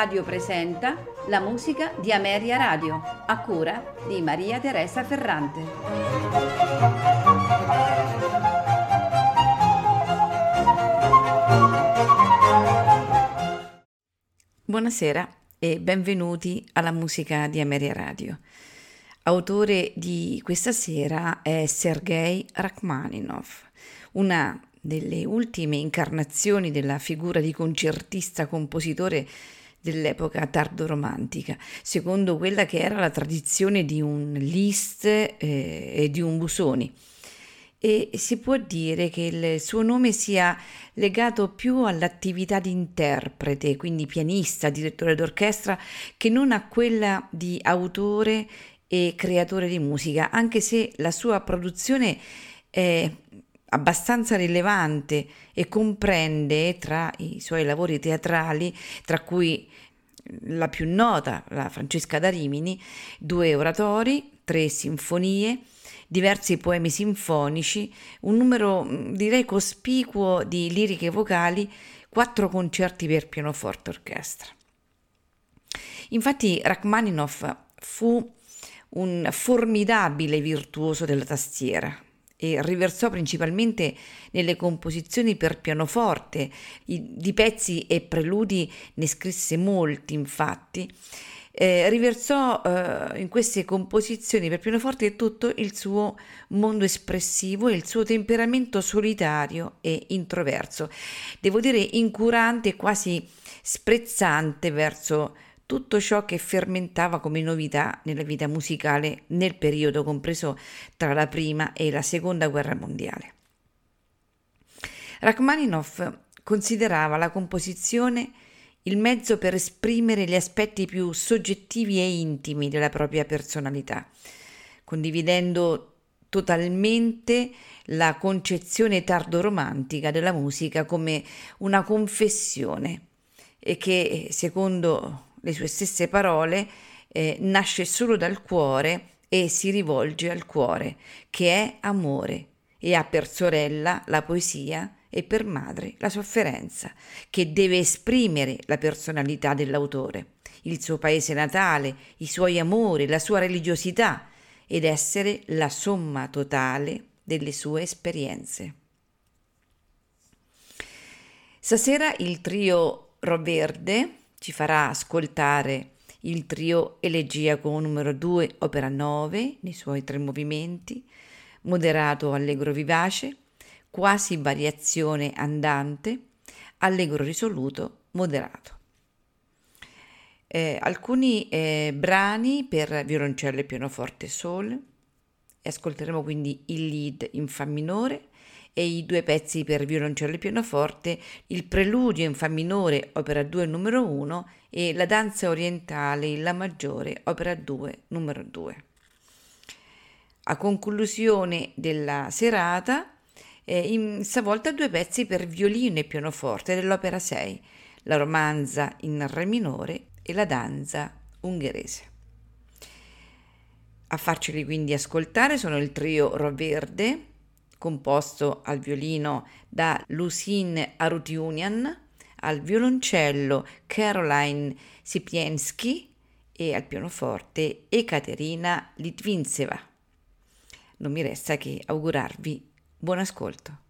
Radio presenta la musica di Ameria Radio, a cura di Maria Teresa Ferrante. Buonasera e benvenuti alla musica di Ameria Radio. Autore di questa sera è Sergei Rachmaninoff, una delle ultime incarnazioni della figura di concertista-compositore dell'epoca tardo-romantica, secondo quella che era la tradizione di un Liszt eh, e di un Busoni. E si può dire che il suo nome sia legato più all'attività di interprete, quindi pianista, direttore d'orchestra, che non a quella di autore e creatore di musica, anche se la sua produzione è abbastanza rilevante e comprende tra i suoi lavori teatrali, tra cui la più nota, la Francesca da Rimini, due oratori, tre sinfonie, diversi poemi sinfonici, un numero direi cospicuo di liriche vocali, quattro concerti per pianoforte orchestra. Infatti Rachmaninoff fu un formidabile virtuoso della tastiera, e riversò principalmente nelle composizioni per pianoforte. Di pezzi e preludi ne scrisse molti, infatti. Eh, riversò eh, in queste composizioni per pianoforte tutto il suo mondo espressivo e il suo temperamento solitario e introverso, devo dire incurante e quasi sprezzante verso tutto ciò che fermentava come novità nella vita musicale nel periodo compreso tra la prima e la seconda guerra mondiale. Rachmaninoff considerava la composizione il mezzo per esprimere gli aspetti più soggettivi e intimi della propria personalità, condividendo totalmente la concezione tardo-romantica della musica come una confessione e che, secondo le sue stesse parole, eh, nasce solo dal cuore e si rivolge al cuore, che è amore, e ha per sorella la poesia e per madre la sofferenza, che deve esprimere la personalità dell'autore, il suo paese natale, i suoi amori, la sua religiosità ed essere la somma totale delle sue esperienze. Stasera il trio Roverde ci farà ascoltare il trio elegiaco numero 2, opera 9, nei suoi tre movimenti, moderato allegro vivace, quasi variazione andante, allegro risoluto, moderato. Eh, alcuni eh, brani per violoncello e pianoforte sol, ascolteremo quindi il lead in fa minore, e i due pezzi per violoncello e pianoforte, il preludio in fa minore, opera 2 numero 1 e la danza orientale in la maggiore, opera 2 numero 2. A conclusione della serata, eh, in, stavolta due pezzi per violino e pianoforte dell'opera 6, la romanza in re minore e la danza ungherese. A farceli quindi ascoltare sono il trio Roverde, composto al violino da Lucine Arutiunian, al violoncello Caroline Sipiensky e al pianoforte Ekaterina Litvintseva. Non mi resta che augurarvi buon ascolto.